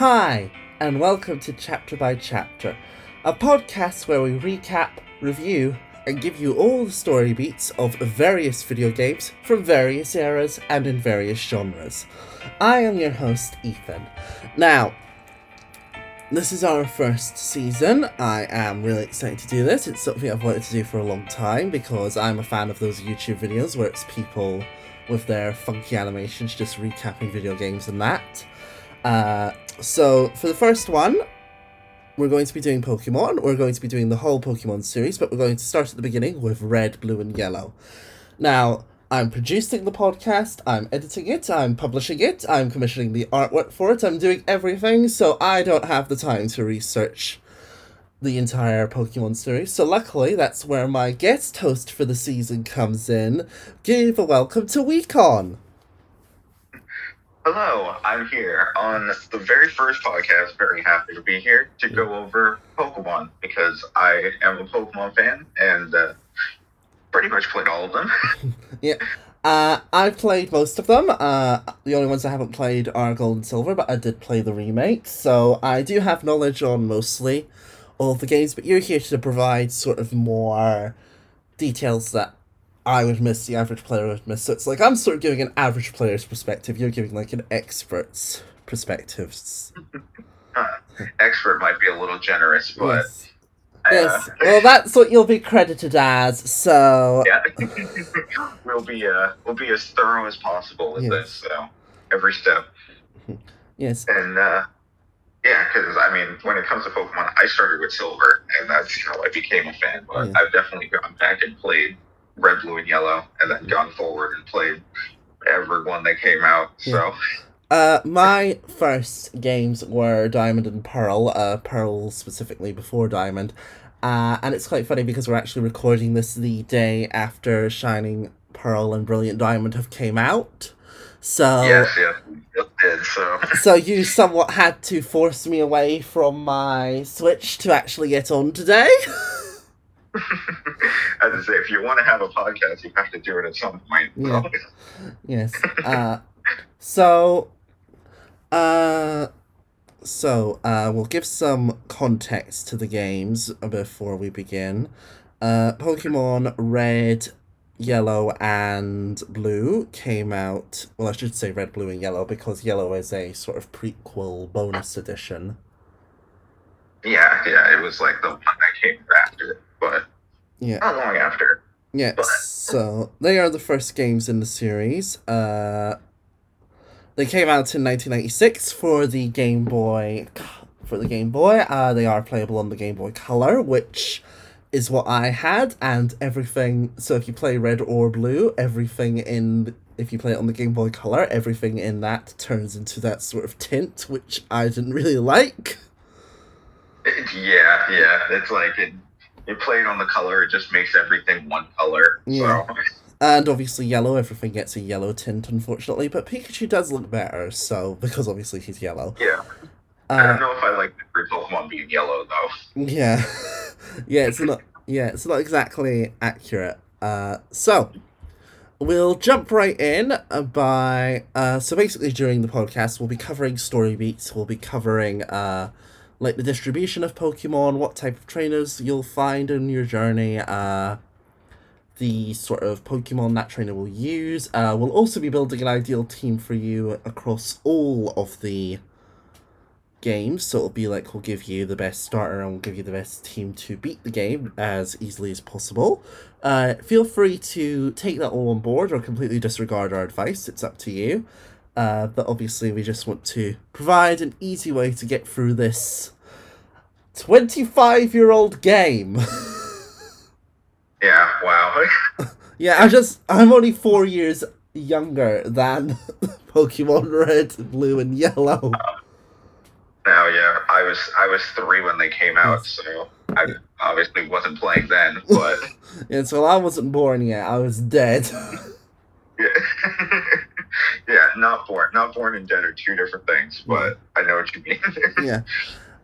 Hi, and welcome to Chapter by Chapter, a podcast where we recap, review, and give you all the story beats of various video games from various eras and in various genres. I am your host, Ethan. Now, this is our first season. I am really excited to do this. It's something I've wanted to do for a long time because I'm a fan of those YouTube videos where it's people with their funky animations just recapping video games and that. Uh, so, for the first one, we're going to be doing Pokemon. We're going to be doing the whole Pokemon series, but we're going to start at the beginning with Red, Blue, and Yellow. Now, I'm producing the podcast, I'm editing it, I'm publishing it, I'm commissioning the artwork for it, I'm doing everything, so I don't have the time to research the entire Pokemon series. So luckily, that's where my guest host for the season comes in. Give a welcome to WiiCON. Hello, I'm here on the very first podcast. Very happy to be here to go over Pokemon because I am a Pokemon fan and uh, pretty much played all of them. yeah. Uh, I've played most of them. Uh, the only ones I haven't played are Gold and Silver, but I did play the remake, so I do have knowledge on mostly all of the games. But you're here to provide sort of more details that I would miss, the average player would miss. So it's like I'm sort of giving an average player's perspective. You're giving like an expert's perspectives. Uh, expert might be a little generous, but Yes. Yes. Well, that's what you'll be credited as. So yeah, we'll be uh, we'll be as thorough as possible with Yes. this. So every step, yes. and uh, yeah, because I mean, when it comes to Pokemon, I started with Silver, and that's how I became a fan. But Yeah. I've definitely gone back and played Red, Blue, and Yellow, and then gone forward and played every one that came out. So Uh, my first games were Diamond and Pearl. Uh, Pearl specifically before Diamond. Uh, and it's quite funny because we're actually recording this the day after Shining Pearl and Brilliant Diamond have came out. So yes, yes, it did. So so you somewhat had to force me away from my Switch to actually get on today. as I say, if you want to have a podcast, you have to do it at some point. Yeah. Yes. Uh, so, uh, so uh, we'll give some context to the games before we begin. Uh, Pokemon Red, Yellow, and Blue came out. Well, I should say Red, Blue, and Yellow because Yellow is a sort of prequel bonus edition. yeah, yeah, it was like the one that came after, but Yeah. not long after. Yeah, so they are the first games in the series. Uh, they came out in 1996 for the Game Boy. For the Game Boy, uh, they are playable on the Game Boy Color, which is what I had, and everything. So if you play Red or Blue, everything in if you play it on the Game Boy Color, everything in that turns into that sort of tint, which I didn't really like. Yeah, yeah, it's like it. You play it on the color, it just makes everything one color. Yeah. So And obviously yellow, everything gets a yellow tint, unfortunately. But Pikachu does look better, so because obviously he's yellow. yeah, I don't Uh, know if I like the free Pokemon being yellow though. yeah, yeah, it's not. Yeah, it's not exactly accurate. Uh, so we'll jump right in uh, by. Uh, so basically, during the podcast, we'll be covering story beats. We'll be covering uh, like the distribution of Pokemon, what type of trainers you'll find in your journey. Uh, the sort of Pokemon that trainer will use. Uh, we'll also be building an ideal team for you across all of the games. So it'll be like we'll give you the best starter and we'll give you the best team to beat the game as easily as possible. Uh, feel free to take that all on board or completely disregard our advice. It's up to you. Uh, but obviously, we just want to provide an easy way to get through this 25 year old game. Yeah, wow. Yeah, I just I'm only four years younger than Pokemon Red, Blue, and Yellow. Um, now, yeah, I was I was three when they came out, so I obviously wasn't playing then. But Yeah, so I wasn't born yet. I was dead. yeah, yeah, not born, not born and dead are two different things. But I know what you mean. yeah.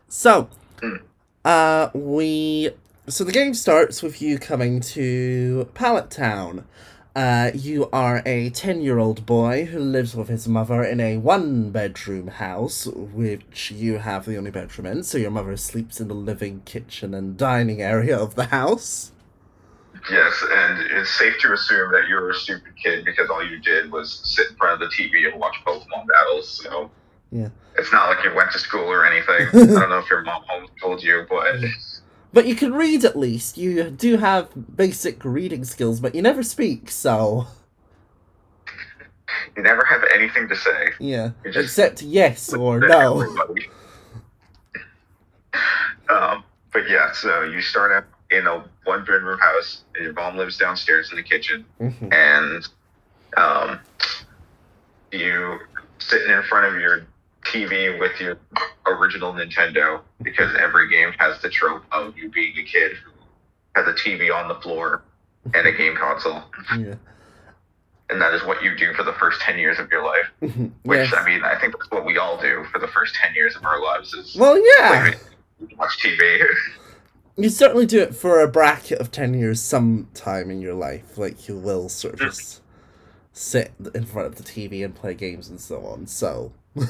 So, Hmm. uh, we so the game starts with you coming to Pallet Town. Uh, you are a 10 year old boy who lives with his mother in a one bedroom house, which you have the only bedroom in, so your mother sleeps in the living, kitchen, and dining area of the house. Yes, and it's safe to assume that you're a stupid kid because all you did was sit in front of the TV and watch Pokemon battles. So Yeah. it's not like you went to school or anything. I don't know if your mom told you, but But you can read at least. You do have basic reading skills, but you never speak, so. you never have anything to say. Yeah. Except yes or no. um, but yeah, so you start out in a one bedroom house, and your mom lives downstairs in the kitchen, Mhm. and um, you sitting in front of your TV with your original Nintendo because every game has the trope of you being a kid who has a TV on the floor and a game console, Yeah. and that is what you do for the first ten years of your life. Which yes. I mean, I think that's what we all do for the first ten years of our lives is Well, yeah. watch TV. You certainly do it for a bracket of 10 years sometime in your life. Like, you will sort of just sit in front of the TV and play games and so on. So.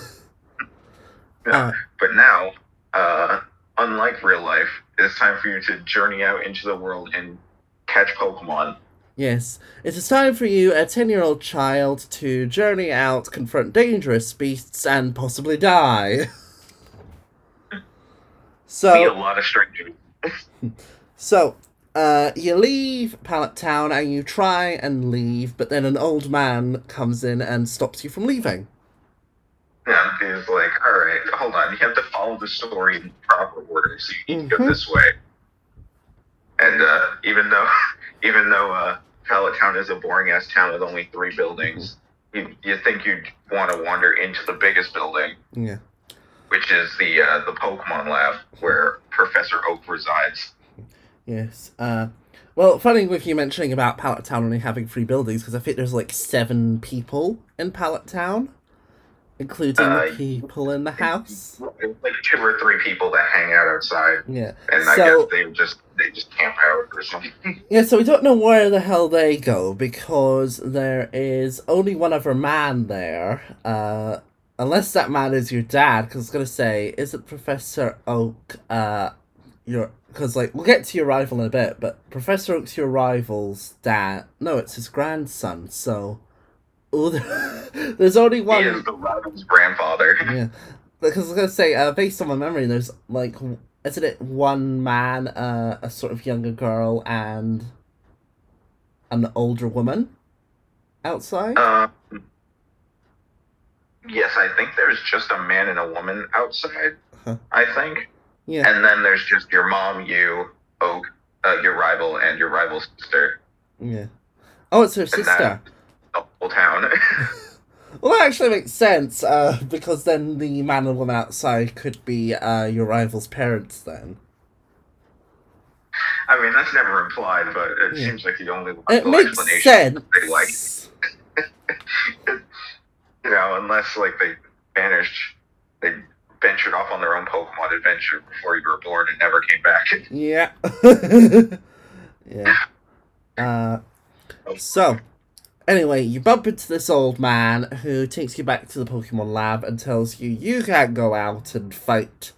Uh, But now, uh, unlike real life, it's time for you to journey out into the world and catch Pokemon. Yes, it is time for you, a 10 year old child, to journey out, confront dangerous beasts, and possibly die. Be a so, lot of strangers. so, uh, you leave Pallet Town and you try and leave, but then an old man comes in and stops you from leaving. Yeah, he's like, hold on. You have to follow the story in proper order, so you need to Mhm. go this way. And uh, even though, even though uh, Pallet Town is a boring ass town with only three buildings, you you think you'd want to wander into the biggest building, Yeah. which is the uh, the Pokemon lab where Professor Oak resides. Yes. Uh, well, funny with you mentioning about Pallet Town only having three buildings, because I think there's like seven people in Pallet Town, including Uh, the people in the house. Like two or three people that hang out outside, Yeah. and I guess they just they just camp out or something. Yeah, so we don't know where the hell they go because there is only one other man there. Uh, unless that man is your dad, because I was gonna say, isn't Professor Oak uh your? Because like we'll get to your rival in a bit, but Professor Oak's your rival's dad. No, it's his grandson. So, there's only one. He is the rival's grandfather. Yeah, because I was gonna say, uh, based on my memory, there's like, isn't it one man, uh, a sort of younger girl, and an older woman outside? Um, yes, I think there's just a man and a woman outside. Huh. I think, yeah, and then there's just your mom, you, Oak, uh, your rival, and your rival's sister. yeah. Oh, it's her And sister. that- whole town. Well, that actually makes sense, uh, because then the man and woman outside could be uh, your rival's parents. Then I mean, that's never implied, but it Yeah. seems like the only it makes explanation. sense. They like, you know, unless like they vanished, they ventured off on their own Pokemon adventure before you were born and never came back. Yeah. yeah. Uh, so, anyway, you bump into this old man who takes you back to the Pokemon lab and tells you you can't go out and fight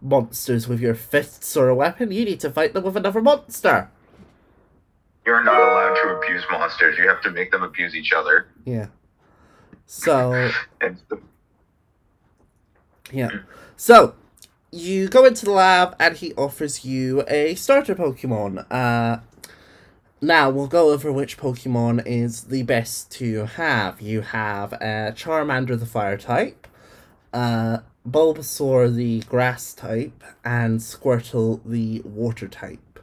monsters with your fists or a weapon. You need to fight them with another monster. You're not allowed to abuse monsters. You have to make them abuse each other. Yeah. So, yeah. So, you go into the lab and he offers you a starter Pokemon. Uh, now, we'll go over which Pokemon is the best to have. You have uh, Charmander, the fire type, uh, Bulbasaur, the grass type, and Squirtle, the water type.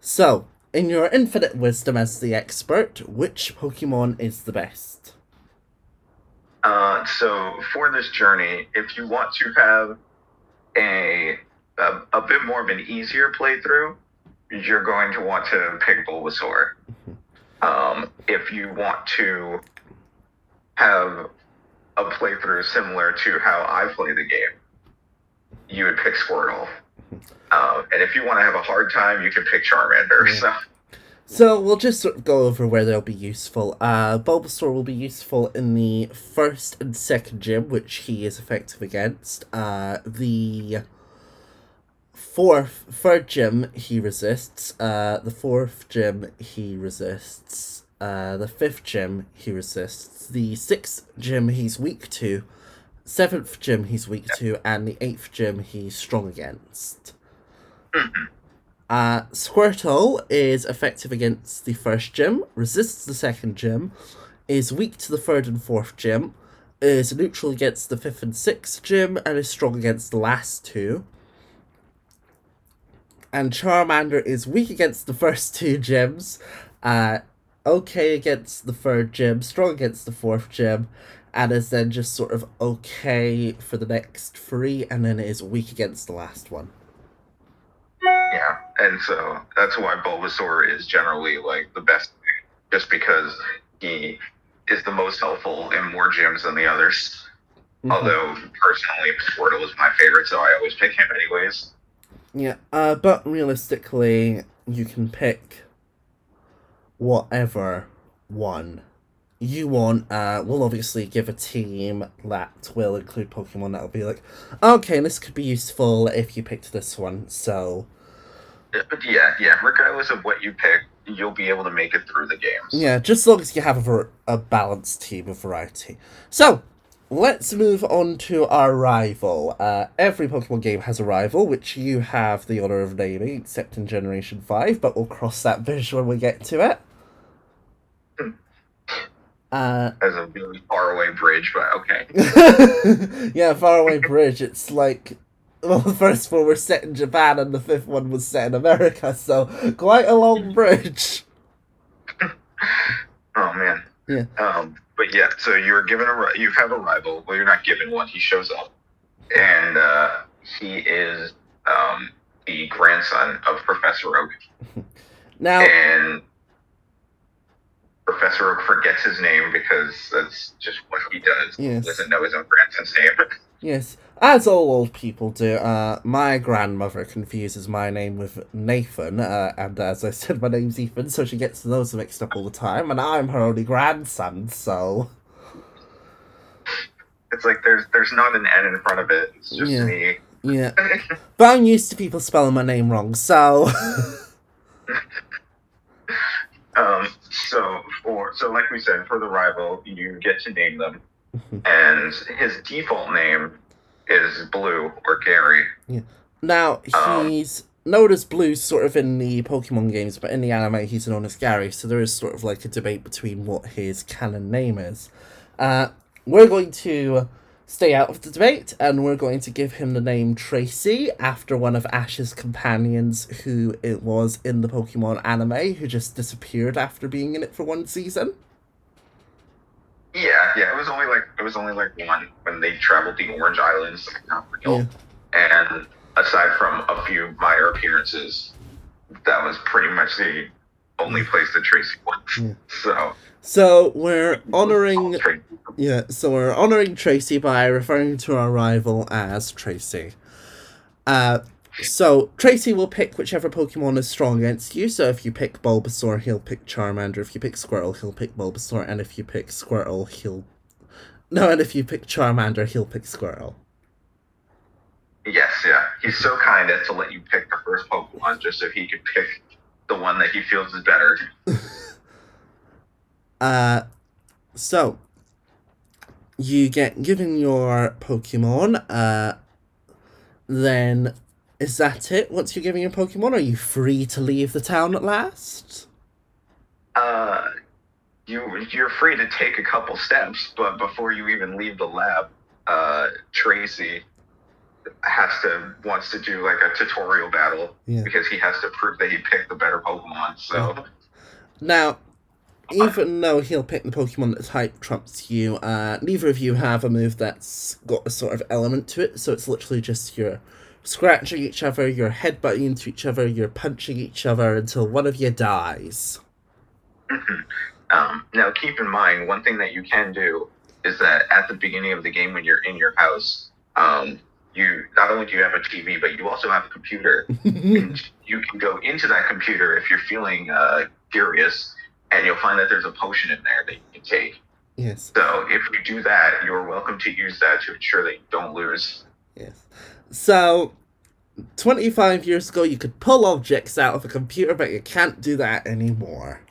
So, in your infinite wisdom as the expert, which Pokemon is the best? Uh, so for this journey, if you want to have a, a a bit more of an easier playthrough, you're going to want to pick Bulbasaur. Um, if you want to have a playthrough similar to how I play the game, you would pick Squirtle. Um, and if you want to have a hard time, you can pick Charmander. Yeah. So So we'll just sort of go over where they'll be useful. Uh, Bulbasaur will be useful in the first and second gym, which he is effective against. Uh, the fourth, third gym he resists. Uh, the fourth gym he resists. Uh, the fifth gym he resists. The sixth gym he's weak to. Seventh gym he's weak to, and the eighth gym he's strong against. Uh, Squirtle is effective against the first gym, resists the second gym, is weak to the third and fourth gym, is neutral against the fifth and sixth gym, and is strong against the last two. And Charmander is weak against the first two gyms, uh, okay against the third gym, strong against the fourth gym, and is then just sort of okay for the next three, and then is weak against the last one. Yeah, and so that's why Bulbasaur is generally like the best, just because he is the most helpful in more gyms than the others. Mhm. Although personally, Squirtle is my favorite, so I always pick him anyways. Yeah, uh, but realistically, you can pick whatever one you want. Uh, we'll obviously give a team that will include Pokemon that'll be like, okay, this could be useful if you picked this one. So But yeah, yeah. Regardless of what you pick, you'll be able to make it through the games. yeah, just as long as you have a, a balanced team of variety. So let's move on to our rival. Uh, every Pokemon game has a rival, which you have the honor of naming, except in Generation Five. But we'll cross that bridge when we get to it. Uh, As a really far away bridge, but okay. yeah, Faraway Bridge. It's like, well, the first one was set in Japan and the fifth one was set in America, so quite a long bridge. Oh man. Yeah. Um, but yeah, so you're given a you have a rival. Well, you're not given one. He shows up, and uh, he is um, the grandson of Professor Oak, Now, and Professor Oak forgets his name because that's just what he does. Yes. He doesn't know his own grandson's name. yes, as all old people do, uh, my grandmother confuses my name with Nathan, uh, and as I said, my name's Ethan, so she gets those mixed up all the time, and I'm her only grandson, so. It's like there's there's not an N in front of it. It's just Yeah. me. Yeah. But I'm used to people spelling my name wrong, so. Um, so for so like we said, for the rival, you get to name them, Mhm. and his default name is Blue or Gary. Yeah. Now Um, he's known as Blue, sort of in the Pokemon games, but in the anime he's known as Gary. So there is sort of like a debate between what his canon name is. Uh, we're going to stay out of the debate, and we're going to give him the name Tracy after one of Ash's companions, who it was in the Pokemon anime, who just disappeared after being in it for one season. Yeah, yeah. It was only like it was only like one when they traveled the Orange Islands, like not real. And aside from a few minor appearances, that was pretty much the only place that Tracy went. Yeah. So So we're honoring Yeah, so we're honoring Tracy by referring to our rival as Tracy. Uh, so Tracy will pick whichever Pokemon is strong against you. So if you pick Bulbasaur, he'll pick Charmander. If you pick Squirtle, he'll pick Bulbasaur. And if you pick Squirtle, he'll no. And if you pick Charmander, he'll pick Squirrel. Yes, yeah. He's so kind as to let you pick the first Pokemon just so he could pick the one that he feels is better. Uh, so you get given your Pokemon. Uh, then is that it? Once you're given your Pokemon, are you free to leave the town at last? Uh, you you're free to take a couple steps, but before you even leave the lab, uh, Tracy has to wants to do like a tutorial battle Yeah. because he has to prove that he picked the better Pokemon. So Now, even though he'll pick the Pokemon that type trumps you, uh, neither of you have a move that's got a sort of element to it, so it's literally just you're scratching each other, you're headbutting into each other, you're punching each other until one of you dies. Um, now keep in mind one thing that you can do is that at the beginning of the game when you're in your house, um, you not only do you have a TV, but you also have a computer. and you can go into that computer if you're feeling uh, furious, and you'll find that there's a potion in there that you can take. Yes. So if you do that, you're welcome to use that to ensure that you don't lose. Yes. So, 25 years ago, you could pull objects out of a computer, but you can't do that anymore.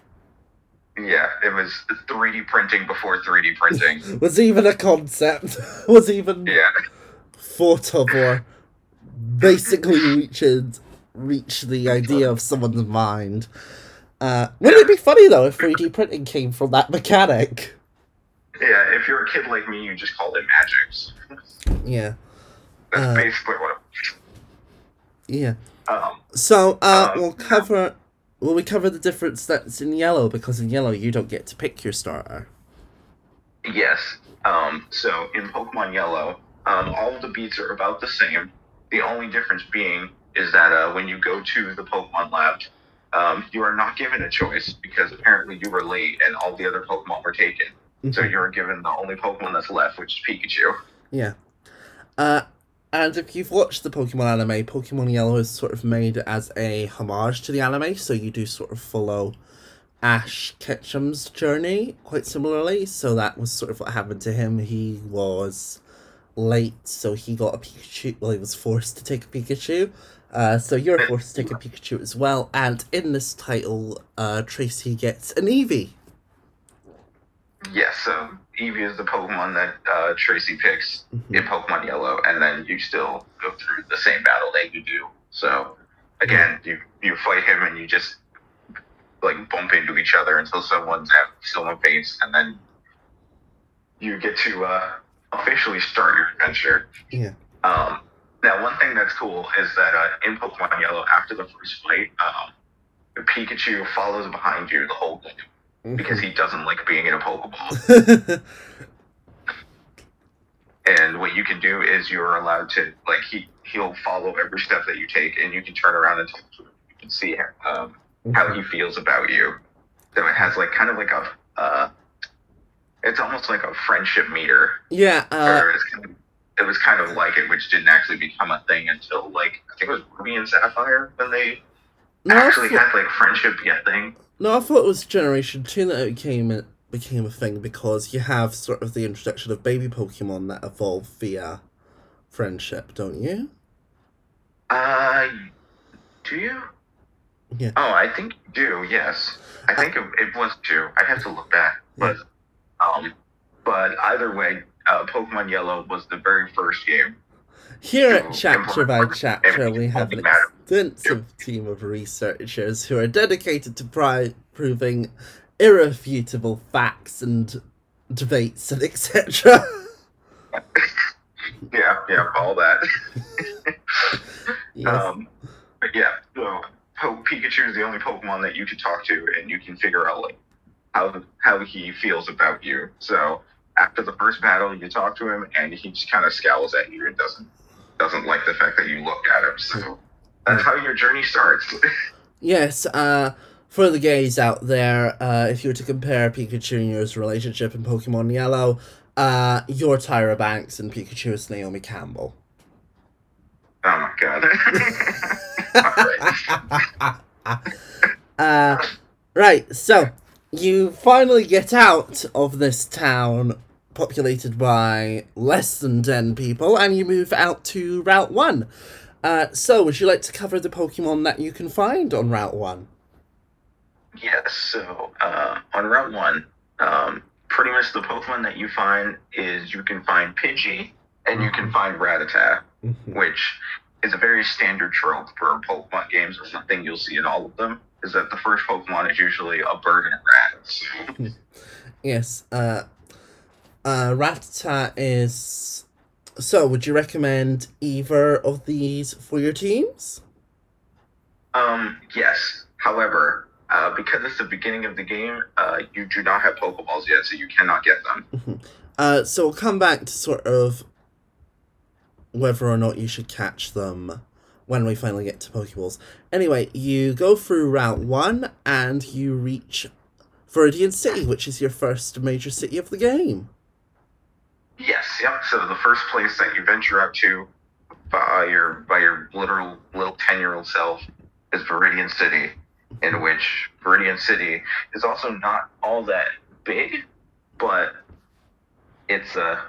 Yeah, it was 3D printing before 3D printing. Was even a concept. was even yeah, thought of or basically reached reach the idea of someone's mind. Uh, wouldn't it be funny though if 3D printing came from that mechanic? yeah. If you're a kid like me, you just called it magics. Yeah, That's Uh, basically what. It was. yeah. Um, So uh, Um, we'll cover. Will we cover the difference that's in yellow? Because in yellow you don't get to pick your starter. Yes. Um, so in Pokemon Yellow, um, all of the beats are about the same. The only difference being is that uh, when you go to the Pokemon Lab, um, you are not given a choice because apparently you were late and all the other Pokemon were taken. So Mhm. you're given the only Pokemon that's left, which is Pikachu. Yeah. Uh, and if you've watched the Pokemon anime, Pokemon Yellow is sort of made as a homage to the anime, so you do sort of follow Ash Ketchum's journey quite similarly. So that was sort of what happened to him. He was late, so he got a Pikachu. Well, he was forced to take a Pikachu. Uh, so you're forced to take a Pikachu as well. And in this title, uh, Tracy gets an Eevee. Yes, so Eevee is the Pokemon that uh, Tracy picks Mhm. in Pokemon Yellow, and then you still go through the same battle that you do. So again, you you fight him and you just like bump into each other until someone's at someone faints, and then you get to uh, officially start your adventure. Yeah. Um, now, one thing that's cool is that uh, in Pokemon Yellow, after the first fight, um, Pikachu follows behind you the whole game because he doesn't like being in a Pokeball. And what you can do is you're allowed to like he he'll follow every step that you take, and you can turn around and talk to him. You can see um, how he feels about you. So it has like kind of like a uh, it's almost like a friendship meter. yeah. Uh, or it's kind of, it was kind of like it, which didn't actually become a thing until like I think it was Ruby and Sapphire when they no, actually had like friendship be a thing. No, I thought it was Generation Two that it became it became a thing because you have sort of the introduction of baby Pokemon that evolve via friendship, don't you? Uh, do you? Yeah. Oh, I think you do. Yes, I think it, it was two. I have to look back, but um, but either way, uh, Pokemon Yellow was the very first game. Here at Chapter by Chapter, we have an only matter. Extensive team of researchers who are dedicated to pri- proving irrefutable facts and debates and etc. Yeah, yeah, all that. yes. Um, but yeah, so Po- Pikachu is the only Pokemon that you can talk to, and you can figure out like how how he feels about you. So after the first battle, you talk to him, and he just kind of scowls at you and doesn't doesn't like the fact that you look at him. So that's how your journey starts. Yes, uh, for the gays out there, uh, if you were to compare Pikachu and yours relationship in Pokemon Yellow, uh, you're Tyra Banks and Pikachu is Naomi Campbell. oh my god. Uh, right, so you finally get out of this town populated by less than 10 people and you move out to Route 1. Uh, so, would you like to cover the Pokemon that you can find on Route 1? Yes, so uh, on Route 1, um, pretty much the Pokemon that you find is you can find Pidgey and you can find Rattata, which is a very standard trope for Pokemon games. Or something you'll see in all of them is that the first Pokemon is usually a bird and a rat. Yes, uh, uh, Rattata is. So, would you recommend either of these for your teams? um, yes. However, uh, because it's the beginning of the game, uh, you do not have Pokeballs yet, so you cannot get them. Uh, so we'll come back to sort of whether or not you should catch them when we finally get to Pokeballs. Anyway, you go through Route 1 and you reach Viridian City, which is your first major city of the game. Yep. So the first place that you venture out to by your by your literal little ten year old self is Viridian City, in which Viridian City is also not all that big, but it's a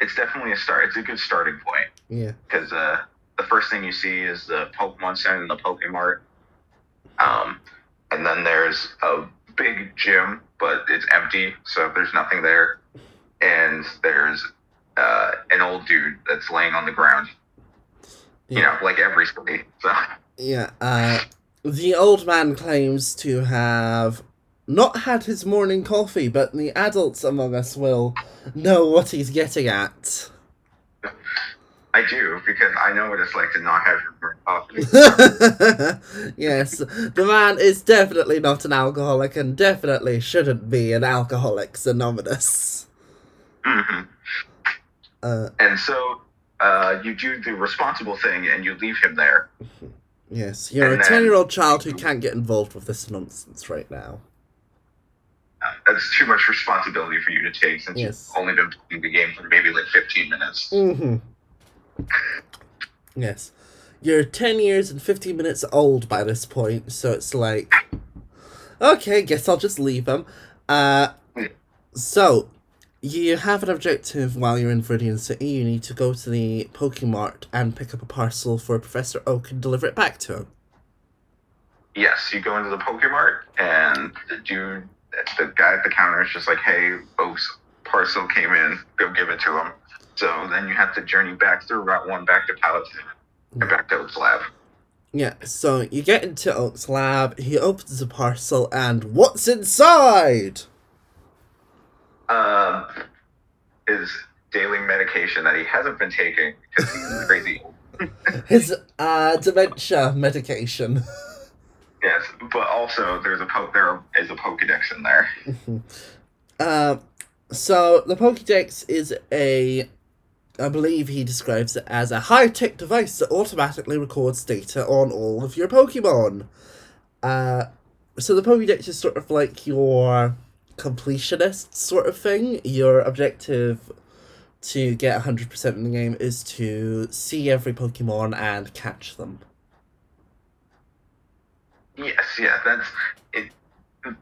it's definitely a start. It's a good starting point Yeah. because uh, the first thing you see is the Pokemon Center and the Pokemart, um, and then there's a big gym, but it's empty, so there's nothing there, and there's uh, an old dude that's laying on the ground. You know, like every city. So Yeah. Uh, the old man claims to have not had his morning coffee, but the adults among us will know what he's getting at. I do because I know what it's like to not have your morning coffee. yes, the man is definitely not an alcoholic and definitely shouldn't be an Alcoholics Anonymous. hmm Uh, And so uh, you do the responsible thing and you leave him there. yes, you're a And then- 10 year old child who can't get involved with this nonsense right now. Uh, that's too much responsibility for you to take since Yes. you've only been playing the game for maybe like 15 minutes. hmm Yes. You're 10 years and 15 minutes old by this point, so it's like, okay, guess I'll just leave him. Uh, so, you have an objective while you're in Viridian City. You need to go to the Pokemart and pick up a parcel for Professor Oak and deliver it back to him. Yes, you go into the Pokemart and the dude, the guy at the counter is just like, hey, Oak's parcel came in, go give it to him. So then you have to journey back through Route 1 back to Pallet Town and back to Oak's lab. Yeah, so you get into Oak's lab, he opens the parcel, and what's inside? Um, his daily medication that he hasn't been taking because he's crazy. His uh, dementia medication. Yes, but also there's a po- there is a Pokedex in there. Uh, so the Pokédex is a, I believe he describes it as a high-tech device that automatically records data on all of your Pokemon. Uh, so the Pokédex is sort of like your completionist sort of thing. Your objective to get 100% in the game is to see every Pokemon and catch them. Yes, yeah, that's it.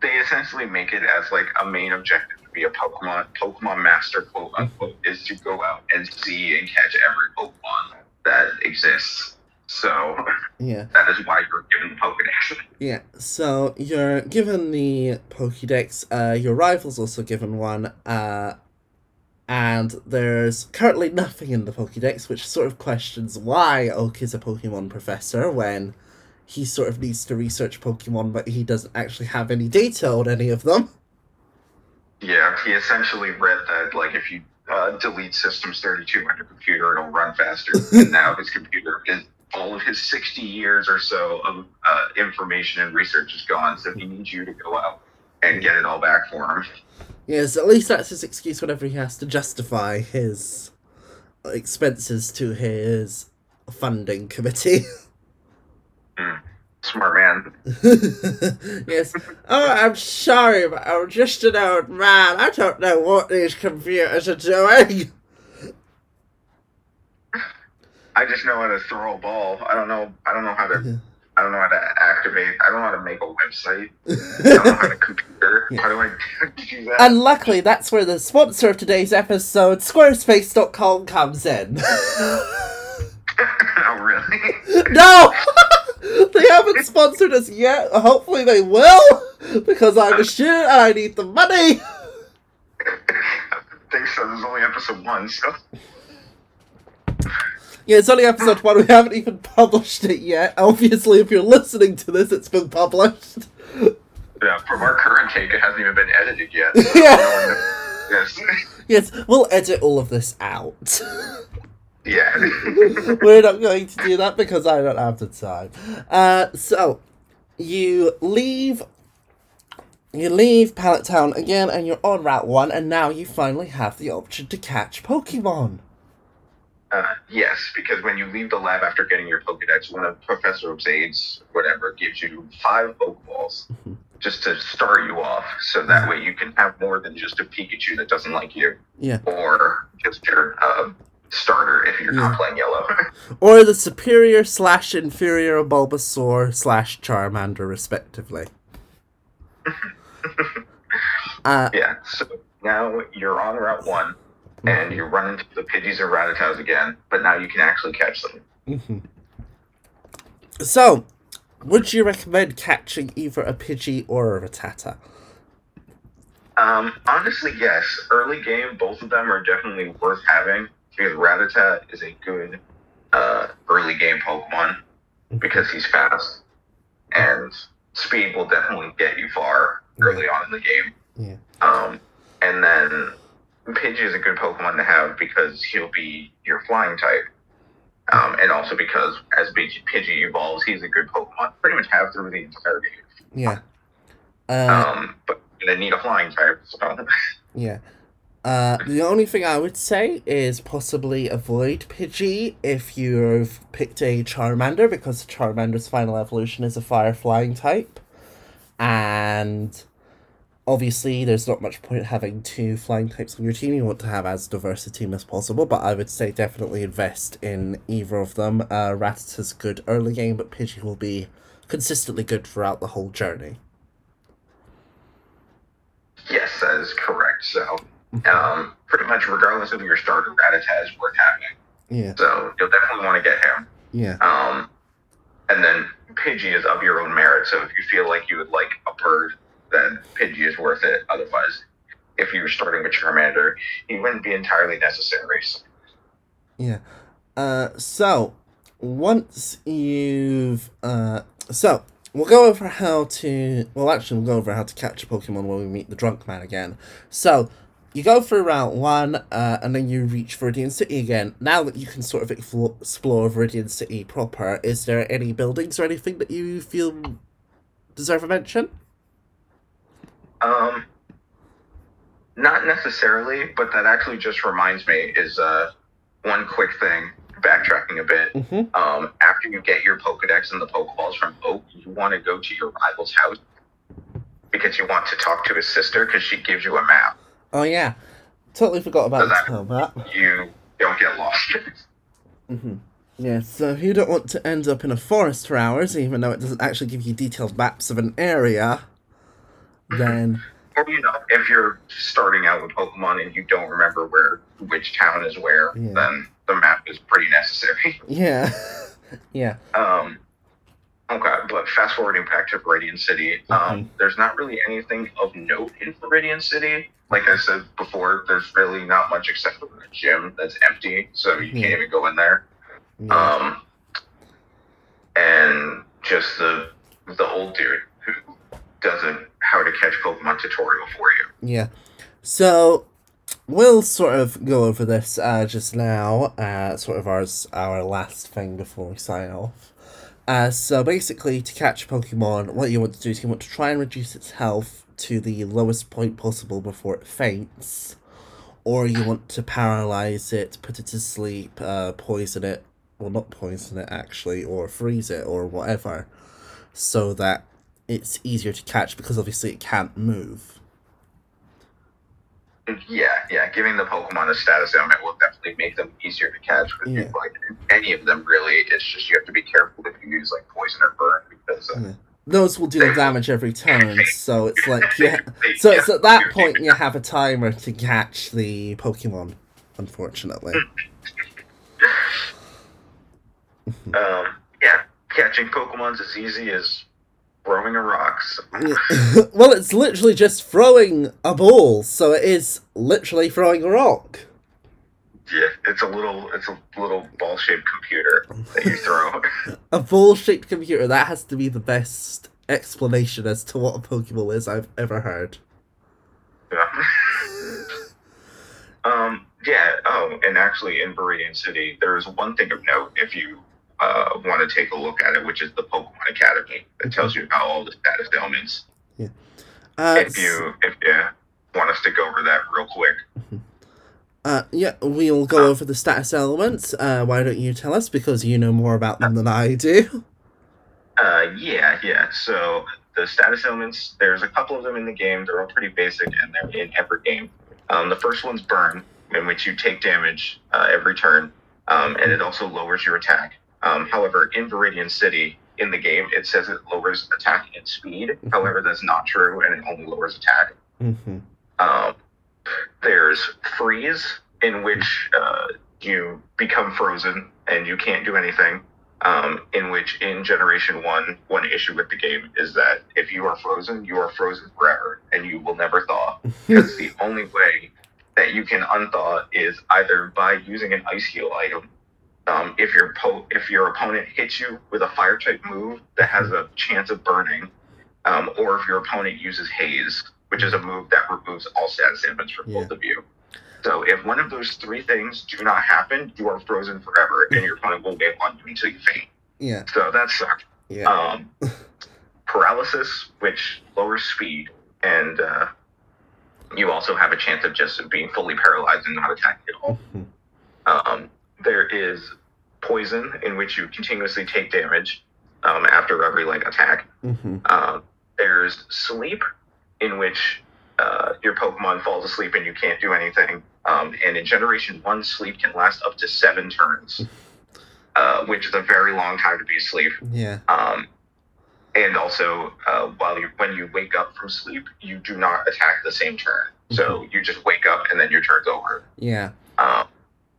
They essentially make it as like a main objective to be a Pokemon Pokemon master, quote unquote, is to go out and see and catch every Pokemon that exists. So Yeah. that is why you're given the Pokedex. Yeah, so you're given the Pokédex, uh, your rival's also given one, uh, and there's currently nothing in the Pokédex, which sort of questions why Oak is a Pokemon professor when he sort of needs to research Pokemon, but he doesn't actually have any data on any of them. Yeah, he essentially read that like if you uh, delete Systems 32 on your computer, it'll run faster. and now his computer is all of his 60 years or so of uh, information and research is gone. So he needs you to go out and get it all back for him. Yes, at least that's his excuse whenever he has to justify his expenses to his funding committee. Smart man. yes. Oh, I'm sorry, but I'm just an old man. I don't know what these computers are doing. I just know how to throw a ball. I don't know. I don't know how to. I don't know how to activate. I don't know how to make a website. I don't know how to computer. How do I do that? and luckily, that's where the sponsor of today's episode, Squarespace.com, comes in. oh really? no! they haven't sponsored us yet. Hopefully, they will, because I'm a student and I need the money. I think so. This is only episode one, so Yeah, it's only episode one. We haven't even published it yet. Obviously, if you're listening to this, it's been published. yeah. From our current take, it hasn't even been edited yet. Yeah. yes. Yes, we'll edit all of this out. Yeah. We're not going to do that because I don't have the time. Uh, so you leave. You leave Pallet Town again, and you're on Route One, and now you finally have the option to catch Pokemon. Uh, yes, because when you leave the lab after getting your Pokedex, one of Professor Oak's aides, whatever, gives you five Pokeballs Mhm. just to start you off, so that way you can have more than just a Pikachu that doesn't like you, Yeah. or just your uh, starter if you're Yeah. not playing yellow. Or the superior slash inferior Bulbasaur slash Charmander, respectively. uh, yeah. So now you're on Route One, and you run into the Pidgeys and Rattatas again, but now you can actually catch them. mhm. So, would you recommend catching either a Pidgey or a Rattata? Um, honestly, yes. Early game, both of them are definitely worth having because Rattata is a good uh, early game Pokemon because he's fast and speed will definitely get you far early on in the game. Yeah. Um, and then Pidgey is a good Pokemon to have because he'll be your flying type. Um, and also because as Pidgey, evolves, he's a good Pokemon to pretty much have through the entire game. Yeah. Uh, Um, but they need a flying type, so Yeah. Uh, the only thing I would say is possibly avoid Pidgey if you've picked a Charmander because Charmander's final evolution is a fire flying type. And obviously, there's not much point having two flying types on your team. You want to have as diverse a team as possible, but I would say definitely invest in either of them. Uh, Rattata's good early game, but Pidgey will be consistently good throughout the whole journey. Yes, that is correct. So, um, pretty much regardless of your starter, Rattata is worth having. Yeah, So you'll definitely want to get him. yeah, Um, and then Pidgey is of your own merit. So if you feel like you would like a bird, then Pidgey is worth it. Otherwise, if you were starting with Charmander, he wouldn't be entirely necessary. Yeah. Uh, so once you've uh, so we'll go over how to. Well, actually, we'll go over how to catch a Pokemon when we meet the drunk man again. So you go through Route One, uh, and then you reach Viridian City again. Now that you can sort of explore Viridian City proper, is there any buildings or anything that you feel deserve a mention? Um, not necessarily, but that actually just reminds me is uh, one quick thing. Backtracking a bit. Mm-hmm. um, after you get your Pokedex and the Pokeballs from Oak, you want to go to your rival's house because you want to talk to his sister because she gives you a map. Oh yeah, totally forgot about that- the map. You don't get lost. Mm-hmm. Yeah, so if you don't want to end up in a forest for hours, even though it doesn't actually give you detailed maps of an area, then or you know, if you're starting out with Pokemon and you don't remember where which town is where, Yeah. then the map is pretty necessary. yeah, yeah, Um, okay, but fast forwarding back to Viridian City, um, there's not really anything of note in Viridian City. Like I said before, there's really not much except for a gym that's empty, so you Yeah. can't even go in there. yeah, Um, and just the the old dude who does a how to catch Pokemon tutorial for you. yeah. So we'll sort of go over this uh, just now, uh, sort of ours our last thing before we sign off. Uh, so basically, to catch Pokemon, what you want to do is you want to try and reduce its health to the lowest point possible before it faints, or you want to paralyze it, put it to sleep, uh, poison it, well, not poison it actually, or freeze it, or whatever, so that it's easier to catch because obviously it can't move. Yeah, yeah. Giving the Pokemon a status ailment will definitely make them easier to catch. But Yeah. like any of them, really, it's just you have to be careful if you use like poison or burn because uh, Yeah. Those will deal damage every turn, so it's like yeah. So it's at that point you have a timer to catch the Pokemon. Unfortunately. Um, yeah, catching Pokemon's as easy as throwing a rock. So, well, it's literally just throwing a ball, so it is literally throwing a rock. yeah, it's a little, it's a little ball-shaped computer that you throw. A ball shaped computer, that has to be the best explanation as to what a Pokeball is I've ever heard. Yeah. um, yeah. Oh, and actually, in Viridian City, there's one thing of note if you uh, want to take a look at it, which is the Pokemon Academy that tells you about all the status ailments. Uh, if you if you want us to go over that real quick. uh, yeah, we'll go over the status elements. Uh, why don't you tell us? Because you know more about them than I do. Uh, yeah, yeah. So the status elements, there's a couple of them in the game. They're all pretty basic, and they're in every game. Um, the first one's burn, in which you take damage uh, every turn, um, and it also lowers your attack. Um, however, in Viridian City, in the game, it says it lowers attack and speed. Mhm. However, that's not true, and it only lowers attack. Mm-hmm. Um, there's freeze, in which uh, you become frozen and you can't do anything. Um, in which, in Generation One, one issue with the game is that if you are frozen, you are frozen forever, and you will never thaw. Because the only way that you can unthaw is either by using an ice heal item. Um, if your po- if your opponent hits you with a fire type move that has a chance of burning, um, or if your opponent uses haze, which is a move that removes all status damage from both of you. So if one of those three things do not happen, you are frozen forever, and your opponent will wait on you until you faint. Yeah. So that sucks. Yeah. Um, paralysis, which lowers speed, and uh, you also have a chance of just being fully paralyzed and not attacking at all. Mhm. Um, there is poison, in which you continuously take damage um, after every like attack. Mhm. Um, there's sleep, in which uh, your Pokemon falls asleep and you can't do anything. Um, and in Generation One, sleep can last up to seven turns, uh, which is a very long time to be asleep. Yeah. Um, and also, uh, while you when you wake up from sleep, you do not attack the same turn. So you just wake up and then your turn's over. Yeah. Um,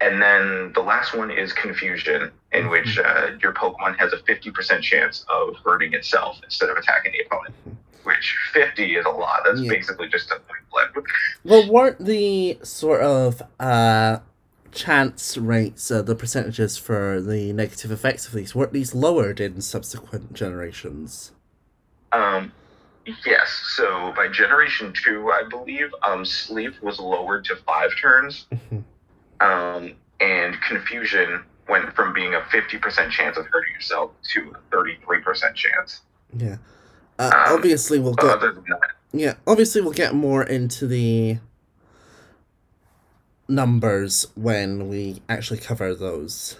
and then the last one is confusion, in which uh, your Pokemon has a 50% chance of hurting itself instead of attacking the opponent. Which 50 is a lot. That's Yeah. basically just a blip. Well, weren't the sort of uh, chance rates, uh, the percentages for the negative effects of these, weren't these lowered in subsequent generations? Um, yes. So by Generation 2, I believe, um, sleep was lowered to five turns. Um, and confusion went from being a 50% chance of hurting yourself to a 33% chance. yeah. Uh, Um, obviously, we'll get that, yeah. Obviously, we'll get more into the numbers when we actually cover those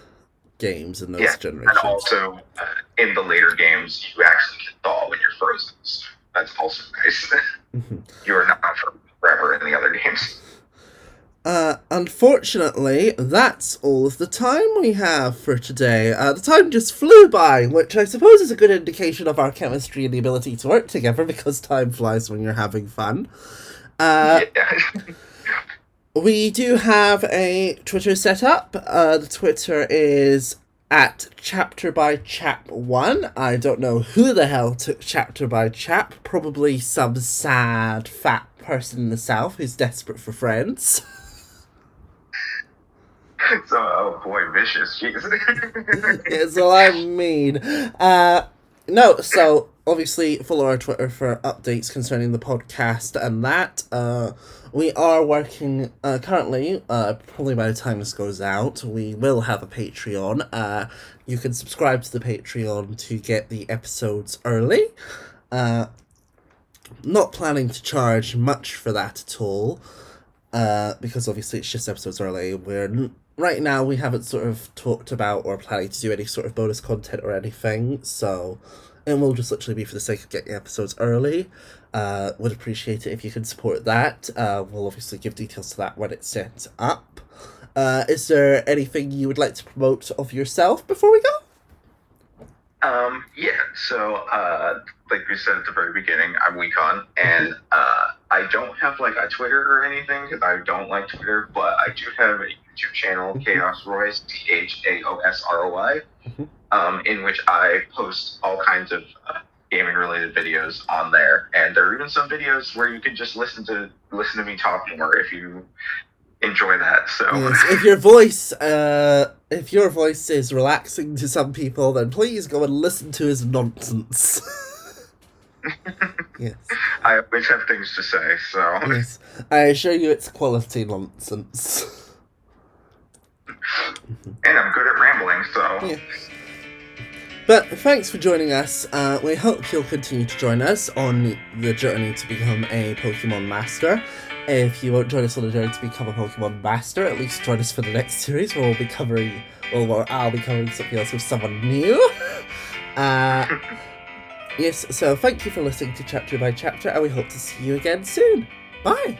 games and those Yeah, generations. and also uh, in the later games, you actually can thaw when you're frozen. So that's also nice. Mhm. you are not frozen forever in the other games. Uh, unfortunately, that's all of the time we have for today. Uh, the time just flew by, which I suppose is a good indication of our chemistry and the ability to work together because time flies when you're having fun. Uh, yeah. we do have a Twitter set up. Uh, the Twitter is at chapter by chap one. I don't know who the hell took chapter by chap. Probably some sad fat person in the south who's desperate for friends. so, oh boy, vicious. Jeez. is all I mean. Uh, no, so obviously follow our Twitter for updates concerning the podcast and that. Uh, we are working uh, currently. Uh, probably by the time this goes out, we will have a Patreon. Uh, you can subscribe to the Patreon to get the episodes early. Uh, not planning to charge much for that at all. Uh, because obviously it's just episodes early. We're right now we haven't sort of talked about or planning to do any sort of bonus content or anything. So, it will just literally be for the sake of getting episodes early. Uh, would appreciate it if you can support that. Uh, we'll obviously give details to that when it's set up. Uh, is there anything you would like to promote of yourself before we go? Um, yeah, so, uh, like we said at the very beginning, I'm WiiCON, and, uh, I don't have, like, a Twitter or anything, because I don't like Twitter, but I do have a YouTube channel, Chaos Royce, T-H-A-O-S-R-O-Y, Mhm. um, in which I post all kinds of, uh, gaming-related videos on there, and there are even some videos where you can just listen to, listen to me talk more if you enjoy that, so... Yes, if your voice, uh, if your voice is relaxing to some people, then please go and listen to his nonsense. yes, I always have things to say, so... yes. I assure you, it's quality nonsense. And I'm good at rambling, so... Yes. But thanks for joining us. Uh, we hope you'll continue to join us on the journey to become a Pokemon Master. If you won't join us on the journey to become a Pokemon Master, at least join us for the next series where we'll be covering, well, where I'll be covering something else with someone new. Uh, yes, so thank you for listening to Chapter by Chapter, and we hope to see you again soon. Bye!